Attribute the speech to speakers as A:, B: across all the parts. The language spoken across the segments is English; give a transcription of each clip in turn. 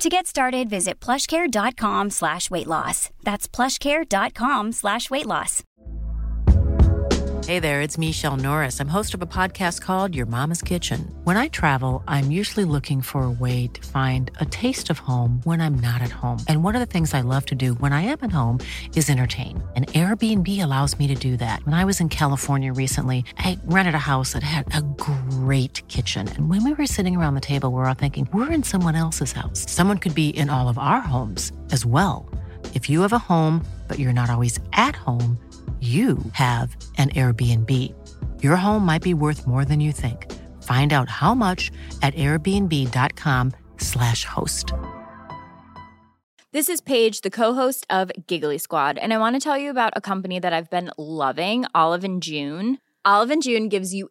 A: To get started, visit plushcare.com slash weight loss. That's plushcare.com slash weight loss.
B: Hey there, it's Michele Norris. I'm host of a podcast called Your Mama's Kitchen. When I travel, I'm usually looking for a way to find a taste of home when I'm not at home. And one of the things I love to do when I am at home is entertain. And Airbnb allows me to do that. When I was in California recently, I rented a house that had a great kitchen. And when we were sitting around the table, we we're all thinking, we're in someone else's house. Someone could be in all of our homes as well. If you have a home, but you're not always at home, you have an Airbnb. Your home might be worth more than you think. Find out how much at airbnb.com/slash host.
C: This is Paige, the co-host of Giggly Squad, and I want to tell you about a company that I've been loving, Olive and June. Olive and June gives you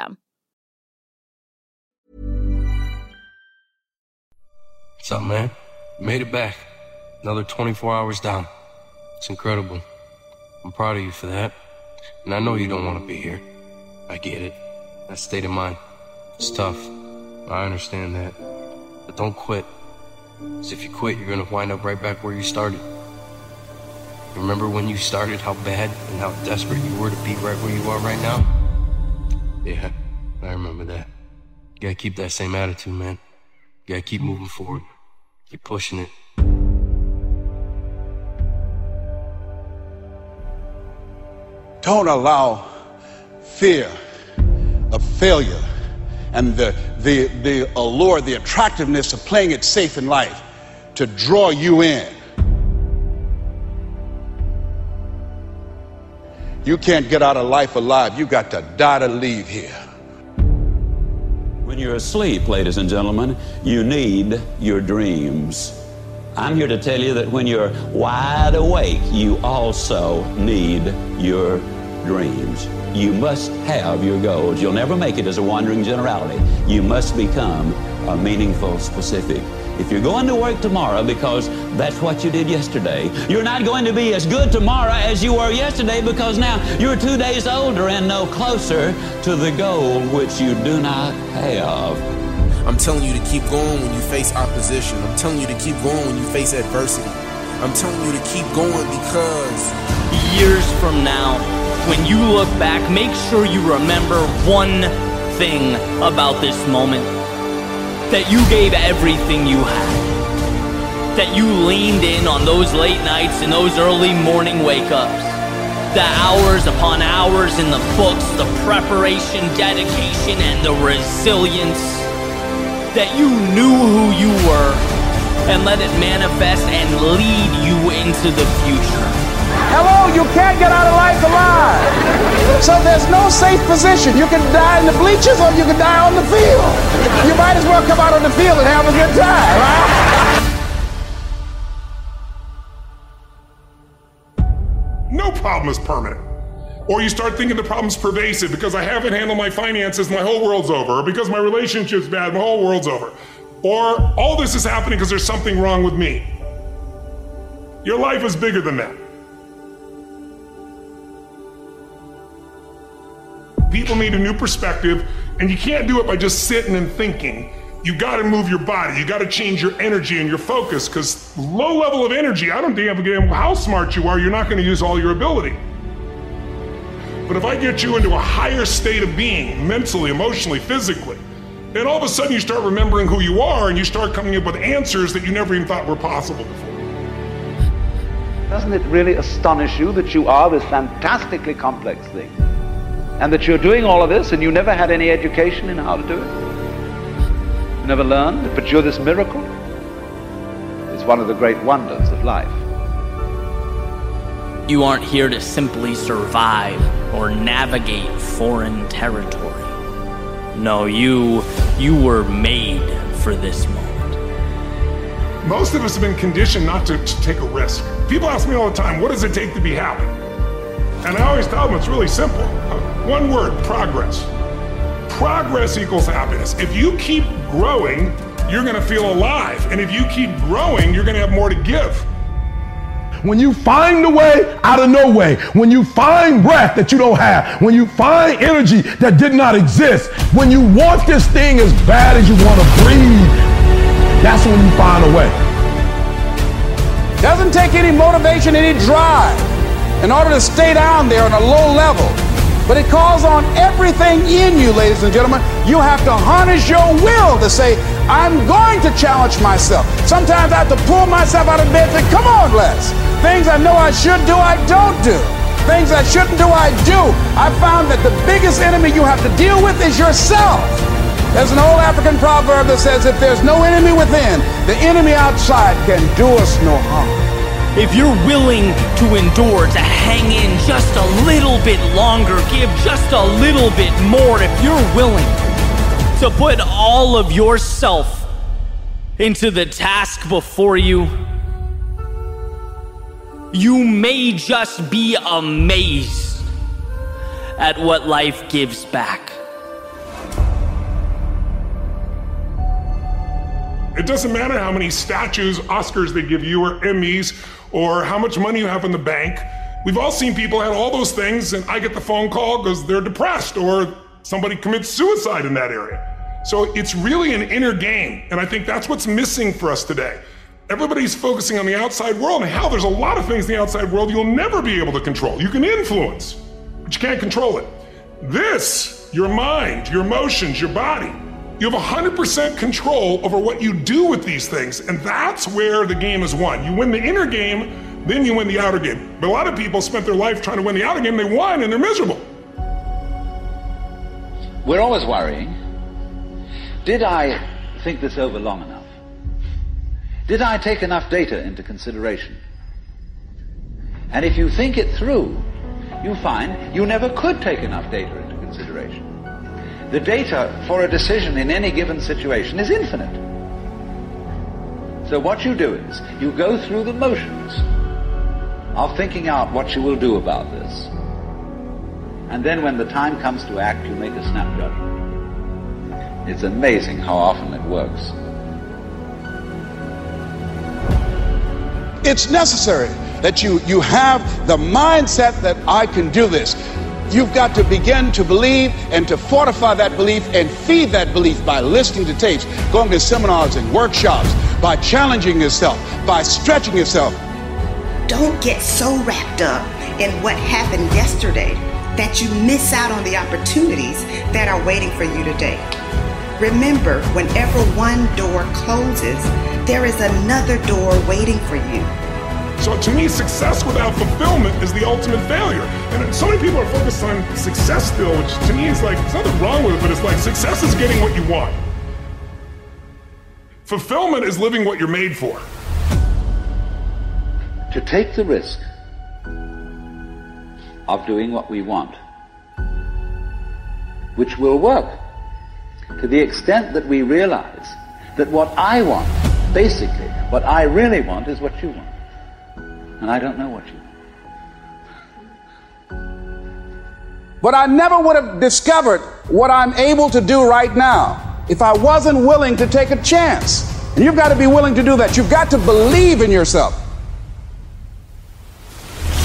D: What's up, man? Made it back. Another 24 hours down. It's incredible. I'm proud of you for that. And I know you don't want to be here. I get it. That state of mind. It's tough. I understand that. But don't quit. Because if you quit, you're going to wind up right back where you started. Remember when you started how bad and how desperate you were to be right where you are right now? Yeah, I remember that. You gotta keep that same attitude, man. You gotta keep moving forward. Keep pushing it.
E: Don't allow fear of failure and the, the, the allure, the attractiveness of playing it safe in life to draw you in. You can't get out of life alive. You got to die to leave here.
F: When you're asleep, ladies and gentlemen, you need your dreams. I'm here to tell you that when you're wide awake, you also need your dreams. You must have your goals. You'll never make it as a wandering generality. You must become a meaningful specific. If you're going to work tomorrow because that's what you did yesterday, you're not going to be as good tomorrow as you were yesterday because now you're two days older and no closer to the goal which you do not have.
G: I'm telling you to keep going when you face opposition. I'm telling you to keep going when you face adversity. I'm telling you to keep going because
H: years from now, when you look back, make sure you remember one thing about this moment that you gave everything you had. That you leaned in on those late nights and those early morning wake ups. The hours upon hours in the books, the preparation, dedication, and the resilience. That you knew who you were and let it manifest and lead you into the future.
I: Hello, you can't get out of life alive. So there's no safe position. You can die in the bleachers or you can die on the field. You might as well come out on the field and have a good time,
J: right? No problem is permanent. Or you start thinking the problem's pervasive because I haven't handled my finances, my whole world's over. Or because my relationship's bad, my whole world's over. Or all this is happening because there's something wrong with me. Your life is bigger than that. People need a new perspective, and you can't do it by just sitting and thinking. You got to move your body. You got to change your energy and your focus because low level of energy, I don't give a how smart you are, you're not going to use all your ability. But if I get you into a higher state of being, mentally, emotionally, physically, And all of a sudden, you start remembering who you are and you start coming up with answers that you never even thought were possible before.
K: Doesn't it really astonish you that you are this fantastically complex thing? And that you're doing all of this and you never had any education in how to do it? You never learned, but you're this miracle? It's one of the great wonders of life.
H: You aren't here to simply survive or navigate foreign territory. No, you you were made for this moment.
J: Most of us have been conditioned not to, to take a risk. People ask me all the time, what does it take to be happy? And I always tell them it's really simple. One word, progress. Progress equals happiness. If you keep growing, you're going to feel alive. And if you keep growing, you're going to have more to give.
I: When you find a way out of no way, when you find breath that you don't have, when you find energy that did not exist, when you want this thing as bad as you want to breathe, that's when you find a way. Doesn't take any motivation, any drive in order to stay down there on a low level. But it calls on everything in you, ladies and gentlemen. You have to harness your will to say, I'm going to challenge myself. Sometimes I have to pull myself out of bed and say, come on, Les. Things I know I should do, I don't do. Things I shouldn't do, I do. I found that the biggest enemy you have to deal with is yourself. There's an old African proverb that says, if there's no enemy within, the enemy outside can do us no harm.
H: If you're willing to endure, to hang in just a little bit longer, give just a little bit more, if you're willing to put all of yourself into the task before you, you may just be amazed at what life gives back.
J: It doesn't matter how many statues, Oscars they give you, or Emmys, or how much money you have in the bank. We've all seen people have all those things, and I get the phone call because they're depressed or somebody commits suicide in that area. So it's really an inner game, and I think that's what's missing for us today. Everybody's focusing on the outside world, and how there's a lot of things in the outside world you'll never be able to control. You can influence, but you can't control it. This, your mind, your emotions, your body, you have 100% control over what you do with these things, and that's where the game is won. You win the inner game, then you win the outer game. But a lot of people spent their life trying to win the outer game, they won, and they're miserable.
K: We're always worrying. Did I think this over long enough? Did I take enough data into consideration? And if you think it through, you find you never could take enough data. The data for a decision in any given situation is infinite. So what you do is you go through the motions of thinking out what you will do about this. And then when the time comes to act, you make a snap judgment. It's amazing how often it works.
E: It's necessary that you, you have the mindset that I can do this. You've got to begin to believe and to fortify that belief and feed that belief by listening to tapes, going to seminars and workshops, by challenging yourself, by stretching yourself.
L: Don't get so wrapped up in what happened yesterday that you miss out on the opportunities that are waiting for you today. Remember, whenever one door closes, there is another door waiting for you.
J: So to me, success without fulfillment is the ultimate failure. And so many people are focused on success still, which to me is like, there's nothing wrong with it, but it's like success is getting what you want. Fulfillment is living what you're made for.
K: To take the risk of doing what we want, which will work to the extent that we realize that what I want, basically, what I really want is what you want. And I don't know what you want.
I: But I never would have discovered what I'm able to do right now if I wasn't willing to take a chance. And you've got to be willing to do that. You've got to believe in yourself.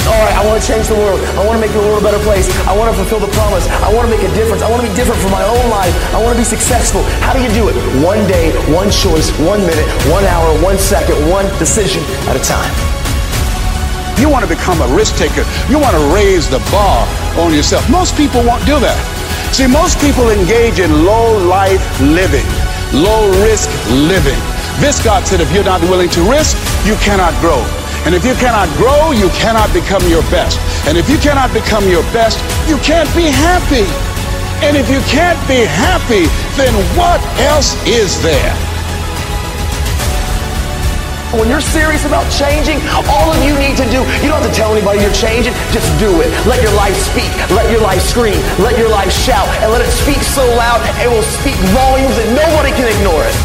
M: All right, I want to change the world. I want to make the world a better place. I want to fulfill the promise. I want to make a difference. I want to be different for my own life. I want to be successful. How do you do it? One day, one choice, one minute, one hour, one second, one decision at a time.
E: You want to become a risk taker. You want to raise the bar on yourself. Most people won't do that. See, most people engage in low life living, low risk living. Viscott said if you're not willing to risk, you cannot grow. And if you cannot grow, you cannot become your best. And if you cannot become your best, you can't be happy. And if you can't be happy, then what else is there?
M: When you're serious about changing, all of you need to do, you don't have to tell anybody you're changing, just do it. Let your life speak. Let your life scream. Let your life shout. And let it speak so loud it will speak volumes that nobody can ignore it.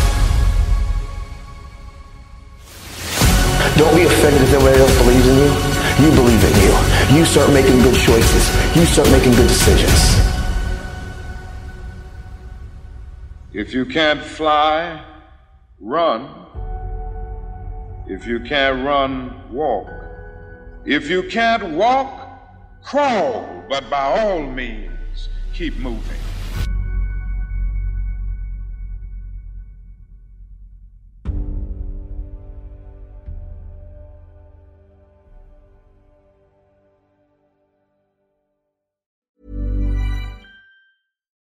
M: Don't be offended if nobody else believes in you. You believe in you. You start making good choices. You start making good decisions.
N: If you can't fly, run. If you can't run, walk. If you can't walk, crawl. But by all means, keep moving.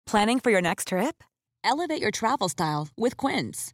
O: Planning for your next trip? Elevate your travel style with Quince.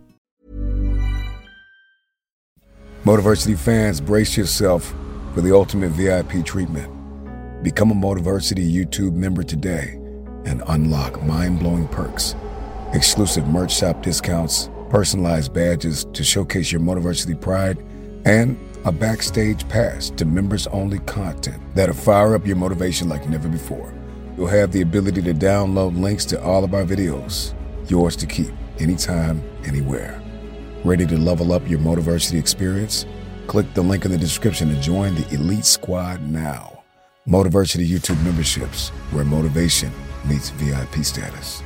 P: Motiversity fans, brace yourself for the ultimate VIP treatment. Become a Motiversity YouTube member today and unlock mind-blowing perks. Exclusive merch shop discounts, personalized badges to showcase your Motiversity pride, and a backstage pass to members-only content that'll fire up your motivation like never before. You'll have the ability to download links to all of our videos, yours to keep anytime, anywhere. Ready to level up your Motiversity experience? Click the link in the description to join the elite squad now. Motiversity YouTube memberships, where motivation meets VIP status.